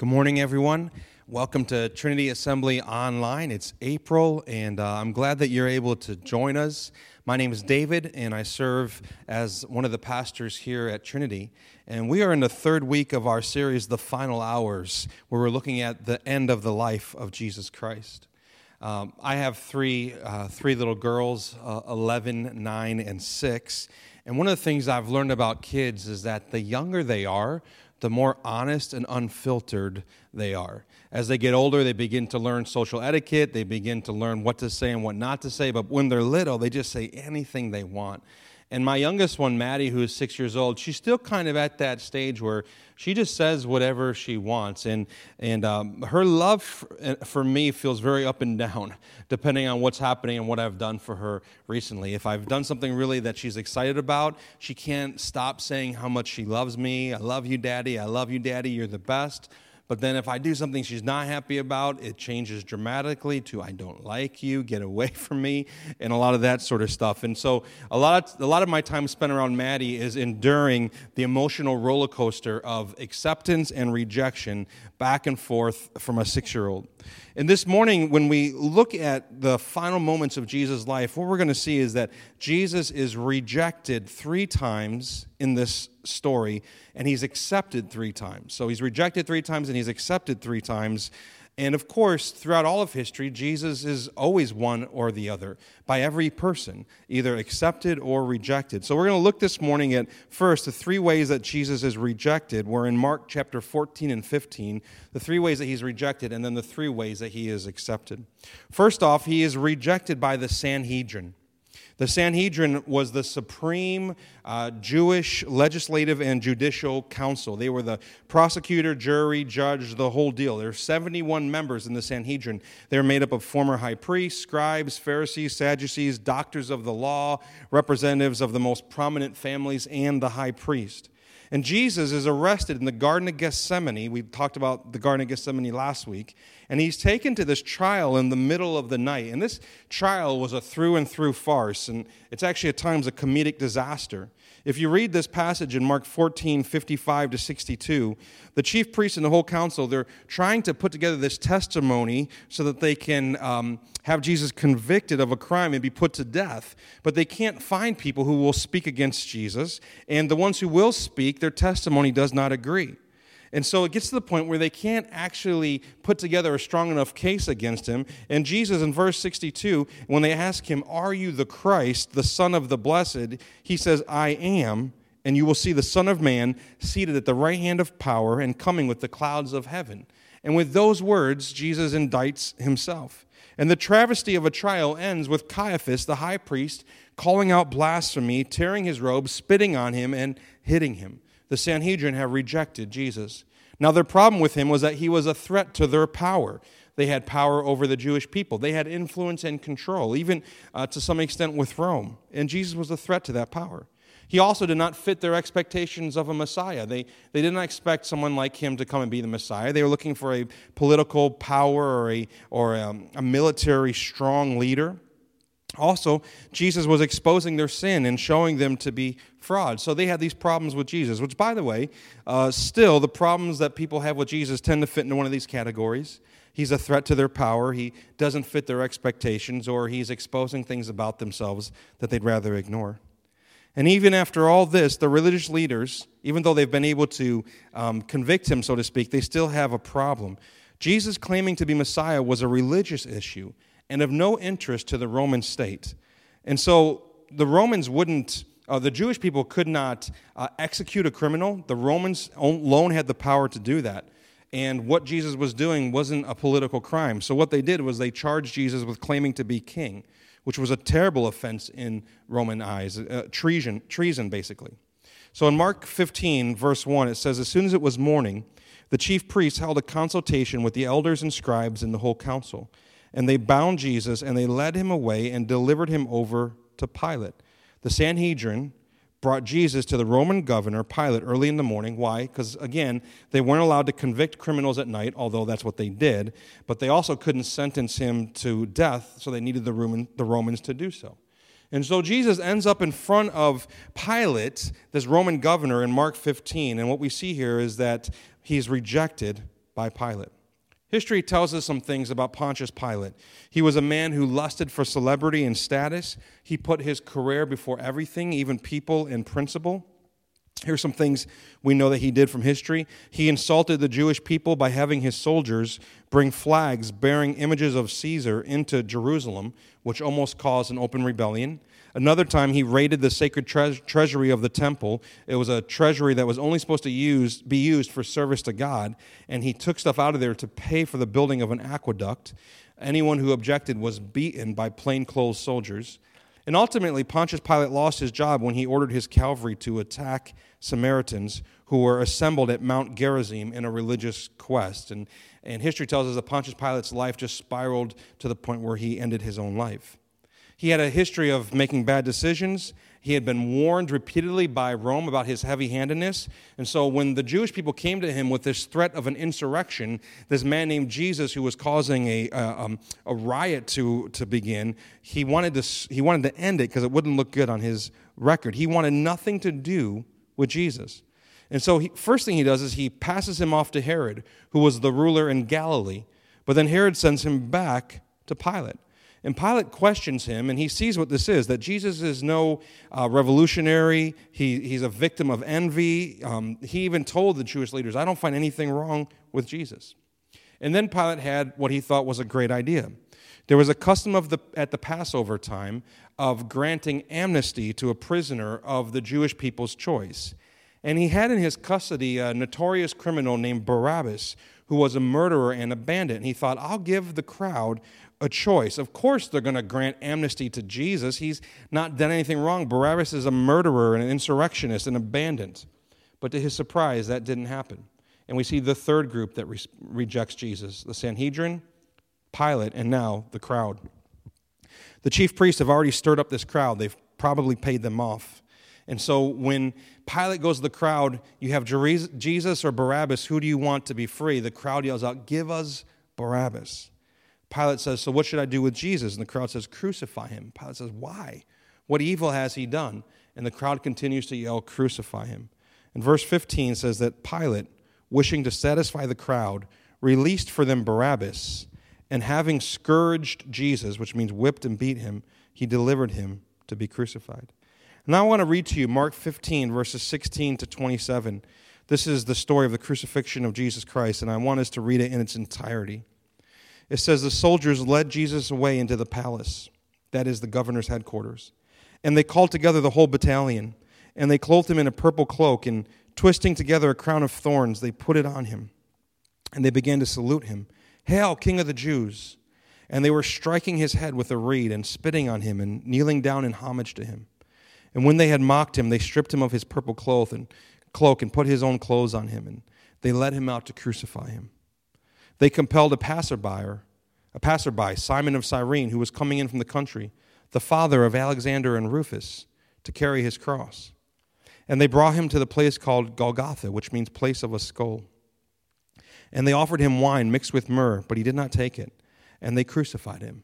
Good morning, everyone. Welcome to Trinity Assembly Online. It's April, and uh, I'm glad that you're able to join us. My name is David, and I serve as one of the pastors here at Trinity. And we are in the third week of our series, The Final Hours, where we're looking at the end of the life of Jesus Christ. Um, I have three, uh, three little girls, uh, 11, 9, and 6. And one of the things I've learned about kids is that the younger they are, the more honest and unfiltered they are. As they get older, they begin to learn social etiquette, they begin to learn what to say and what not to say, but when they're little, they just say anything they want. And my youngest one, Maddie, who is six years old, she's still kind of at that stage where she just says whatever she wants. And, and um, her love for, for me feels very up and down, depending on what's happening and what I've done for her recently. If I've done something really that she's excited about, she can't stop saying how much she loves me. I love you, Daddy. I love you, Daddy. You're the best. But then if I do something she's not happy about, it changes dramatically to I don't like you, get away from me, and a lot of that sort of stuff. And so a lot of, a lot of my time spent around Maddie is enduring the emotional roller coaster of acceptance and rejection back and forth from a six year old. And this morning, when we look at the final moments of Jesus' life, what we're going to see is that Jesus is rejected three times in this story, and he's accepted three times. So he's rejected three times and he's accepted three times. And of course, throughout all of history, Jesus is always one or the other by every person, either accepted or rejected. So we're going to look this morning at first the three ways that Jesus is rejected. We're in Mark chapter 14 and 15, the three ways that he's rejected, and then the three ways that he is accepted. First off, he is rejected by the Sanhedrin. The Sanhedrin was the supreme uh, Jewish legislative and judicial council. They were the prosecutor, jury, judge, the whole deal. There are 71 members in the Sanhedrin. They're made up of former high priests, scribes, Pharisees, Sadducees, doctors of the law, representatives of the most prominent families, and the high priest. And Jesus is arrested in the Garden of Gethsemane. We talked about the Garden of Gethsemane last week. And he's taken to this trial in the middle of the night. And this trial was a through and through farce. And it's actually at times a comedic disaster. If you read this passage in Mark 14, 55 to 62, the chief priests and the whole council, they're trying to put together this testimony so that they can um, have Jesus convicted of a crime and be put to death. But they can't find people who will speak against Jesus. And the ones who will speak, their testimony does not agree. And so it gets to the point where they can't actually put together a strong enough case against him. And Jesus, in verse 62, when they ask him, Are you the Christ, the Son of the Blessed? He says, I am. And you will see the Son of Man seated at the right hand of power and coming with the clouds of heaven. And with those words, Jesus indicts himself. And the travesty of a trial ends with Caiaphas, the high priest, calling out blasphemy, tearing his robe, spitting on him, and hitting him the Sanhedrin have rejected Jesus. Now, their problem with him was that he was a threat to their power. They had power over the Jewish people, they had influence and control, even uh, to some extent with Rome. And Jesus was a threat to that power. He also did not fit their expectations of a Messiah. They, they did not expect someone like him to come and be the Messiah. They were looking for a political power or a, or a, a military strong leader. Also, Jesus was exposing their sin and showing them to be fraud. So they had these problems with Jesus, which, by the way, uh, still the problems that people have with Jesus tend to fit into one of these categories. He's a threat to their power, he doesn't fit their expectations, or he's exposing things about themselves that they'd rather ignore. And even after all this, the religious leaders, even though they've been able to um, convict him, so to speak, they still have a problem. Jesus claiming to be Messiah was a religious issue and of no interest to the Roman state. And so the Romans wouldn't, uh, the Jewish people could not uh, execute a criminal. The Romans alone had the power to do that. And what Jesus was doing wasn't a political crime. So what they did was they charged Jesus with claiming to be king, which was a terrible offense in Roman eyes, uh, treason, treason basically. So in Mark 15, verse 1, it says, As soon as it was morning, the chief priests held a consultation with the elders and scribes and the whole council. And they bound Jesus and they led him away and delivered him over to Pilate. The Sanhedrin brought Jesus to the Roman governor, Pilate, early in the morning. Why? Because, again, they weren't allowed to convict criminals at night, although that's what they did, but they also couldn't sentence him to death, so they needed the, Roman, the Romans to do so. And so Jesus ends up in front of Pilate, this Roman governor, in Mark 15. And what we see here is that he's rejected by Pilate. History tells us some things about Pontius Pilate. He was a man who lusted for celebrity and status. He put his career before everything, even people and principle. Here's some things we know that he did from history. He insulted the Jewish people by having his soldiers bring flags bearing images of Caesar into Jerusalem, which almost caused an open rebellion. Another time, he raided the sacred tre- treasury of the temple. It was a treasury that was only supposed to use, be used for service to God, and he took stuff out of there to pay for the building of an aqueduct. Anyone who objected was beaten by plainclothes soldiers. And ultimately, Pontius Pilate lost his job when he ordered his cavalry to attack Samaritans who were assembled at Mount Gerizim in a religious quest. And, and history tells us that Pontius Pilate's life just spiraled to the point where he ended his own life. He had a history of making bad decisions. He had been warned repeatedly by Rome about his heavy handedness. And so, when the Jewish people came to him with this threat of an insurrection, this man named Jesus, who was causing a, um, a riot to, to begin, he wanted to, he wanted to end it because it wouldn't look good on his record. He wanted nothing to do with Jesus. And so, he, first thing he does is he passes him off to Herod, who was the ruler in Galilee. But then Herod sends him back to Pilate. And Pilate questions him, and he sees what this is that Jesus is no uh, revolutionary. He, he's a victim of envy. Um, he even told the Jewish leaders, I don't find anything wrong with Jesus. And then Pilate had what he thought was a great idea. There was a custom of the, at the Passover time of granting amnesty to a prisoner of the Jewish people's choice. And he had in his custody a notorious criminal named Barabbas, who was a murderer and a bandit. And he thought, I'll give the crowd a choice. Of course, they're going to grant amnesty to Jesus. He's not done anything wrong. Barabbas is a murderer and an insurrectionist and a bandit. But to his surprise, that didn't happen. And we see the third group that re- rejects Jesus the Sanhedrin, Pilate, and now the crowd. The chief priests have already stirred up this crowd, they've probably paid them off. And so when Pilate goes to the crowd, you have Jesus or Barabbas, who do you want to be free? The crowd yells out, Give us Barabbas. Pilate says, So what should I do with Jesus? And the crowd says, Crucify him. Pilate says, Why? What evil has he done? And the crowd continues to yell, Crucify him. And verse 15 says that Pilate, wishing to satisfy the crowd, released for them Barabbas, and having scourged Jesus, which means whipped and beat him, he delivered him to be crucified. Now I want to read to you Mark 15, verses 16 to 27. This is the story of the crucifixion of Jesus Christ, and I want us to read it in its entirety. It says the soldiers led Jesus away into the palace, that is the governor's headquarters. And they called together the whole battalion, and they clothed him in a purple cloak, and twisting together a crown of thorns, they put it on him. And they began to salute him Hail, King of the Jews! And they were striking his head with a reed, and spitting on him, and kneeling down in homage to him. And when they had mocked him, they stripped him of his purple cloth and cloak, and put his own clothes on him, and they led him out to crucify him. They compelled a passerby, a passerby, Simon of Cyrene, who was coming in from the country, the father of Alexander and Rufus, to carry his cross. And they brought him to the place called Golgotha, which means place of a skull. And they offered him wine mixed with myrrh, but he did not take it. And they crucified him,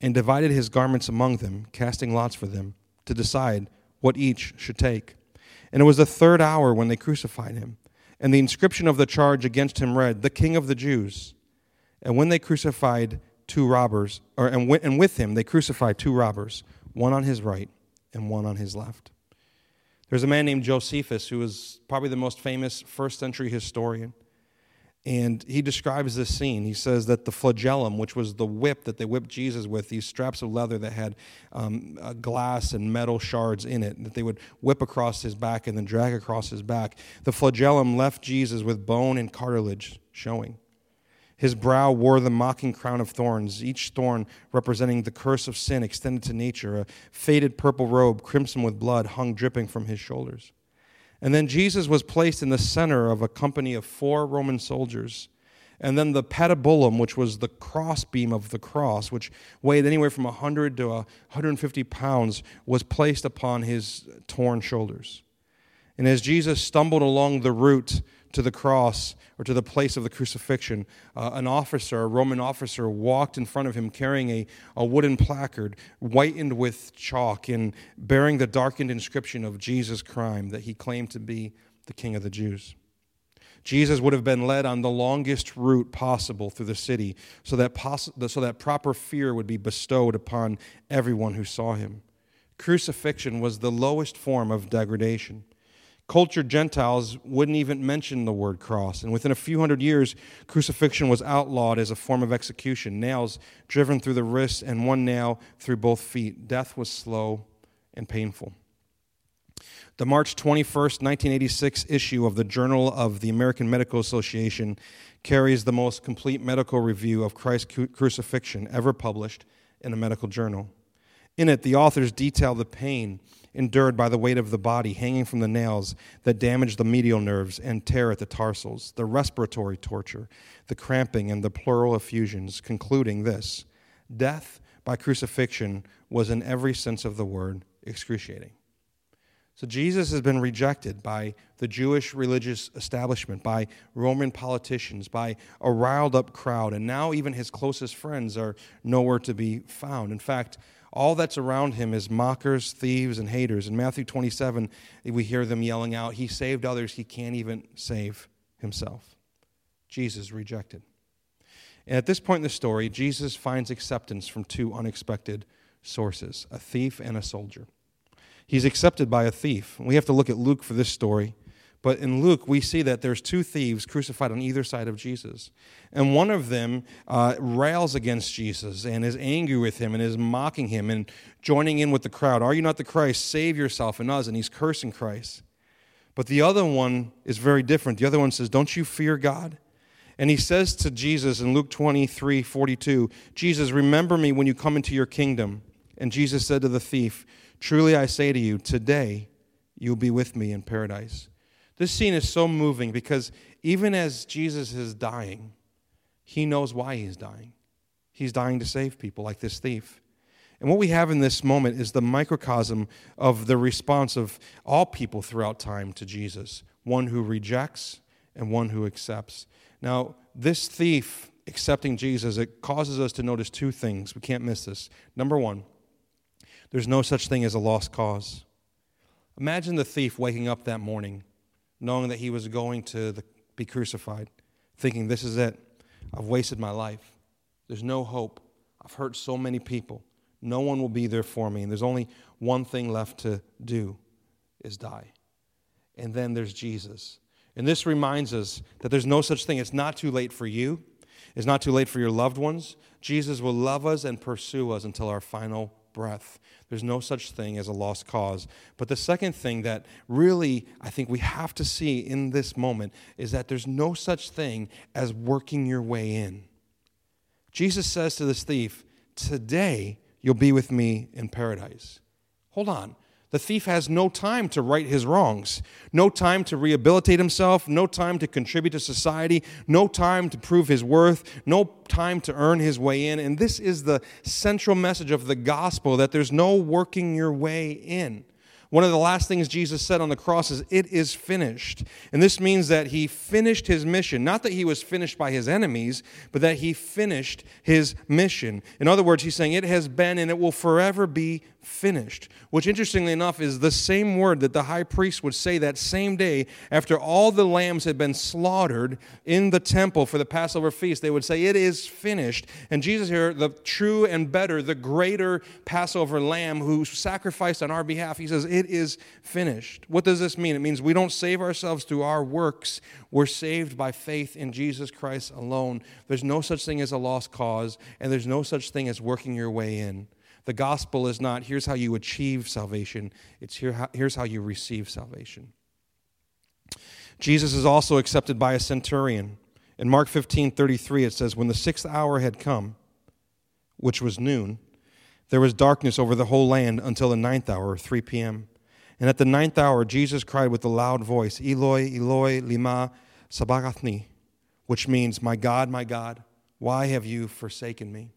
and divided his garments among them, casting lots for them, to decide what each should take. And it was the third hour when they crucified him. And the inscription of the charge against him read, The King of the Jews. And when they crucified two robbers, or, and, and with him they crucified two robbers, one on his right and one on his left. There's a man named Josephus who is probably the most famous first century historian. And he describes this scene. He says that the flagellum, which was the whip that they whipped Jesus with, these straps of leather that had um, glass and metal shards in it, that they would whip across his back and then drag across his back, the flagellum left Jesus with bone and cartilage showing. His brow wore the mocking crown of thorns, each thorn representing the curse of sin extended to nature. A faded purple robe, crimson with blood, hung dripping from his shoulders. And then Jesus was placed in the center of a company of four Roman soldiers. And then the patibulum, which was the crossbeam of the cross, which weighed anywhere from 100 to 150 pounds, was placed upon his torn shoulders. And as Jesus stumbled along the route to the cross or to the place of the crucifixion, uh, an officer, a Roman officer, walked in front of him carrying a, a wooden placard whitened with chalk and bearing the darkened inscription of Jesus' crime that he claimed to be the King of the Jews. Jesus would have been led on the longest route possible through the city so that, poss- so that proper fear would be bestowed upon everyone who saw him. Crucifixion was the lowest form of degradation. Cultured Gentiles wouldn't even mention the word cross, and within a few hundred years, crucifixion was outlawed as a form of execution nails driven through the wrists and one nail through both feet. Death was slow and painful. The March 21st, 1986 issue of the Journal of the American Medical Association carries the most complete medical review of Christ's crucifixion ever published in a medical journal. In it, the authors detail the pain endured by the weight of the body hanging from the nails that damage the medial nerves and tear at the tarsals, the respiratory torture, the cramping, and the pleural effusions, concluding this death by crucifixion was, in every sense of the word, excruciating. So Jesus has been rejected by the Jewish religious establishment, by Roman politicians, by a riled up crowd, and now even his closest friends are nowhere to be found. In fact, all that's around him is mockers, thieves, and haters. In Matthew 27, we hear them yelling out, He saved others, he can't even save himself. Jesus rejected. And at this point in the story, Jesus finds acceptance from two unexpected sources a thief and a soldier he's accepted by a thief. We have to look at Luke for this story. But in Luke, we see that there's two thieves crucified on either side of Jesus. And one of them uh, rails against Jesus and is angry with him and is mocking him and joining in with the crowd. Are you not the Christ? Save yourself and us. And he's cursing Christ. But the other one is very different. The other one says, Don't you fear God? And he says to Jesus in Luke 23 42, Jesus, remember me when you come into your kingdom. And Jesus said to the thief, Truly I say to you, today you'll be with me in paradise. This scene is so moving because even as Jesus is dying, he knows why he's dying. He's dying to save people like this thief. And what we have in this moment is the microcosm of the response of all people throughout time to Jesus one who rejects and one who accepts. Now, this thief accepting Jesus, it causes us to notice two things. We can't miss this. Number one, there's no such thing as a lost cause. Imagine the thief waking up that morning knowing that he was going to the, be crucified, thinking, This is it. I've wasted my life. There's no hope. I've hurt so many people. No one will be there for me. And there's only one thing left to do is die. And then there's Jesus. And this reminds us that there's no such thing. It's not too late for you. It's not too late for your loved ones. Jesus will love us and pursue us until our final breath. There's no such thing as a lost cause. But the second thing that really I think we have to see in this moment is that there's no such thing as working your way in. Jesus says to this thief, Today you'll be with me in paradise. Hold on. The thief has no time to right his wrongs, no time to rehabilitate himself, no time to contribute to society, no time to prove his worth, no time to earn his way in. And this is the central message of the gospel that there's no working your way in. One of the last things Jesus said on the cross is, It is finished. And this means that he finished his mission. Not that he was finished by his enemies, but that he finished his mission. In other words, he's saying, It has been and it will forever be finished. Which, interestingly enough, is the same word that the high priest would say that same day after all the lambs had been slaughtered in the temple for the Passover feast. They would say, It is finished. And Jesus here, the true and better, the greater Passover lamb who sacrificed on our behalf, he says, It is finished. What does this mean? It means we don't save ourselves through our works. We're saved by faith in Jesus Christ alone. There's no such thing as a lost cause, and there's no such thing as working your way in. The gospel is not here's how you achieve salvation, it's here, here's how you receive salvation. Jesus is also accepted by a centurion. In Mark 15 33, it says, When the sixth hour had come, which was noon, there was darkness over the whole land until the ninth hour, 3 p.m. And at the ninth hour, Jesus cried with a loud voice, Eloi, Eloi, lema sabachthani, which means, My God, my God, why have you forsaken me?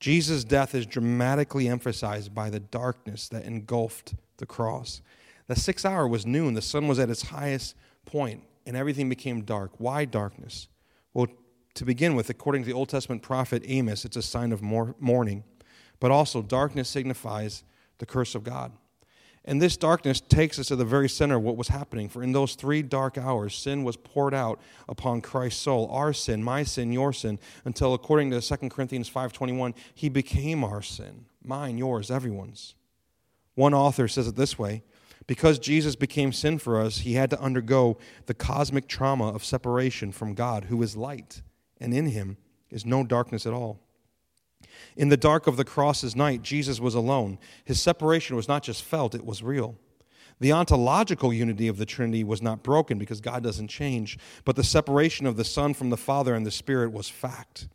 Jesus' death is dramatically emphasized by the darkness that engulfed the cross. The sixth hour was noon, the sun was at its highest point, and everything became dark. Why darkness? Well, to begin with, according to the Old Testament prophet Amos, it's a sign of mourning, but also darkness signifies the curse of God. And this darkness takes us to the very center of what was happening. For in those three dark hours, sin was poured out upon Christ's soul, our sin, my sin, your sin, until according to 2 Corinthians 5:21, he became our sin, mine, yours, everyone's. One author says it this way, because Jesus became sin for us, he had to undergo the cosmic trauma of separation from God, who is light, and in him is no darkness at all. In the dark of the cross's night, Jesus was alone. His separation was not just felt, it was real. The ontological unity of the Trinity was not broken because God doesn't change, but the separation of the Son from the Father and the Spirit was fact.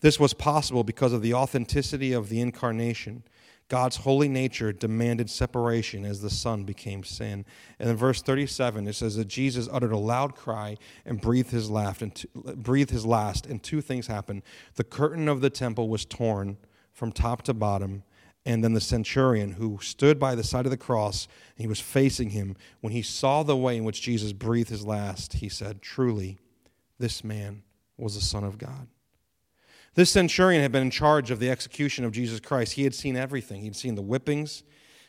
This was possible because of the authenticity of the incarnation. God's holy nature demanded separation as the Son became sin. And in verse 37, it says that Jesus uttered a loud cry and breathed his, laugh and two, breathed his last, and two things happened. The curtain of the temple was torn from top to bottom, and then the centurion who stood by the side of the cross, and he was facing him, when he saw the way in which Jesus breathed his last, he said, Truly, this man was the Son of God. This centurion had been in charge of the execution of Jesus Christ. He had seen everything. He'd seen the whippings,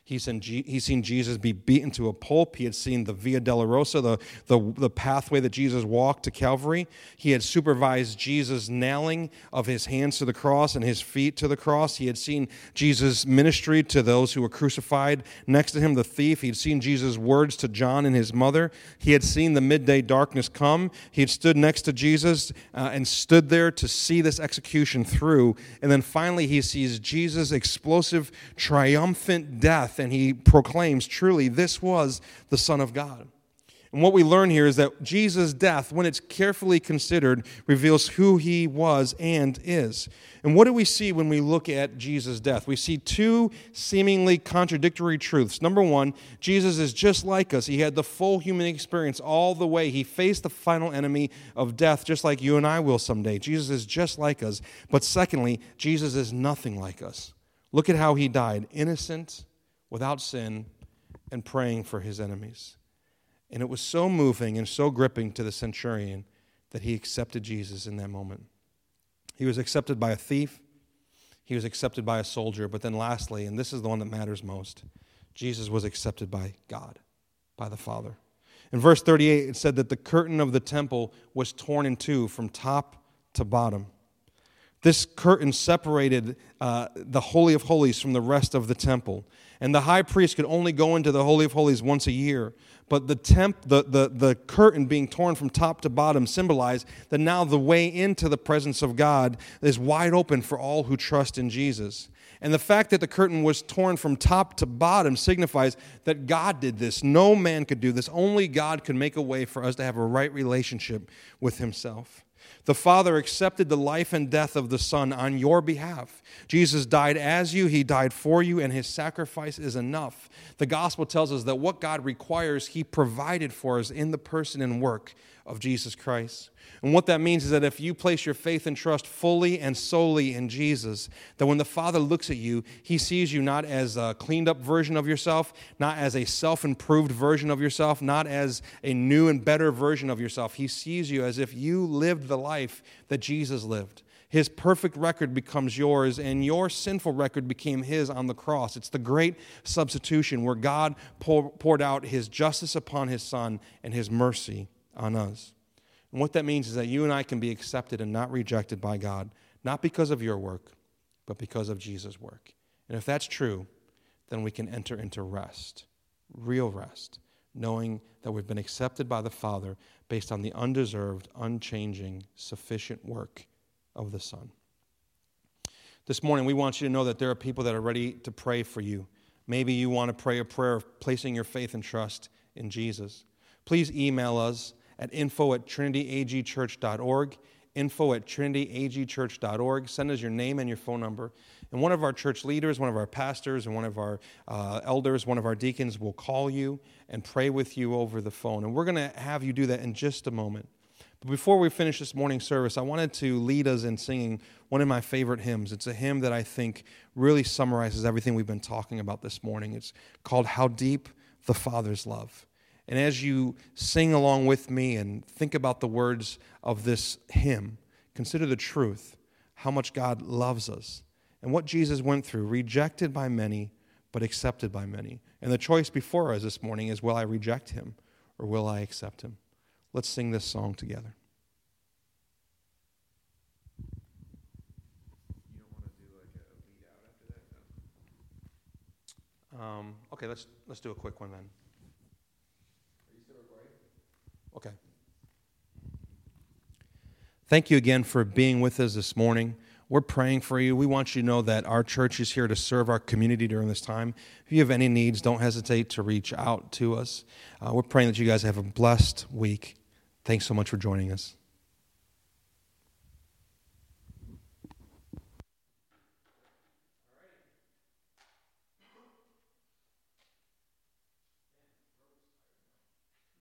He's seen, he's seen Jesus be beaten to a pulp. He had seen the Via Dolorosa, the, the, the pathway that Jesus walked to Calvary. He had supervised Jesus' nailing of his hands to the cross and his feet to the cross. He had seen Jesus' ministry to those who were crucified next to him, the thief. He had seen Jesus' words to John and his mother. He had seen the midday darkness come. He had stood next to Jesus uh, and stood there to see this execution through. And then finally, he sees Jesus' explosive, triumphant death and he proclaims, truly, this was the Son of God. And what we learn here is that Jesus' death, when it's carefully considered, reveals who he was and is. And what do we see when we look at Jesus' death? We see two seemingly contradictory truths. Number one, Jesus is just like us. He had the full human experience all the way. He faced the final enemy of death, just like you and I will someday. Jesus is just like us. But secondly, Jesus is nothing like us. Look at how he died innocent without sin and praying for his enemies. And it was so moving and so gripping to the centurion that he accepted Jesus in that moment. He was accepted by a thief, he was accepted by a soldier, but then lastly, and this is the one that matters most, Jesus was accepted by God, by the Father. In verse 38, it said that the curtain of the temple was torn in two from top to bottom. This curtain separated uh, the Holy of Holies from the rest of the temple. And the high priest could only go into the Holy of Holies once a year. But the, temp, the, the, the curtain being torn from top to bottom symbolized that now the way into the presence of God is wide open for all who trust in Jesus. And the fact that the curtain was torn from top to bottom signifies that God did this. No man could do this. Only God could make a way for us to have a right relationship with Himself. The Father accepted the life and death of the Son on your behalf. Jesus died as you, He died for you, and His sacrifice is enough. The gospel tells us that what God requires, He provided for us in the person and work of Jesus Christ. And what that means is that if you place your faith and trust fully and solely in Jesus, that when the Father looks at you, He sees you not as a cleaned up version of yourself, not as a self improved version of yourself, not as a new and better version of yourself. He sees you as if you lived the life that Jesus lived. His perfect record becomes yours, and your sinful record became his on the cross. It's the great substitution where God poured out his justice upon his Son and his mercy on us. And what that means is that you and I can be accepted and not rejected by God, not because of your work, but because of Jesus' work. And if that's true, then we can enter into rest, real rest, knowing that we've been accepted by the Father based on the undeserved, unchanging, sufficient work of the Son. This morning, we want you to know that there are people that are ready to pray for you. Maybe you want to pray a prayer of placing your faith and trust in Jesus. Please email us at info at trinityagchurch.org, info at trinityagchurch.org. Send us your name and your phone number. And one of our church leaders, one of our pastors, and one of our uh, elders, one of our deacons will call you and pray with you over the phone. And we're going to have you do that in just a moment. But before we finish this morning service, I wanted to lead us in singing one of my favorite hymns. It's a hymn that I think really summarizes everything we've been talking about this morning. It's called How Deep the Father's Love. And as you sing along with me and think about the words of this hymn, consider the truth how much God loves us and what Jesus went through, rejected by many, but accepted by many. And the choice before us this morning is will I reject him or will I accept him? Let's sing this song together. Um, okay, let's let's do a quick one then. Okay. Thank you again for being with us this morning. We're praying for you. We want you to know that our church is here to serve our community during this time. If you have any needs, don't hesitate to reach out to us. Uh, we're praying that you guys have a blessed week. Thanks so much for joining us.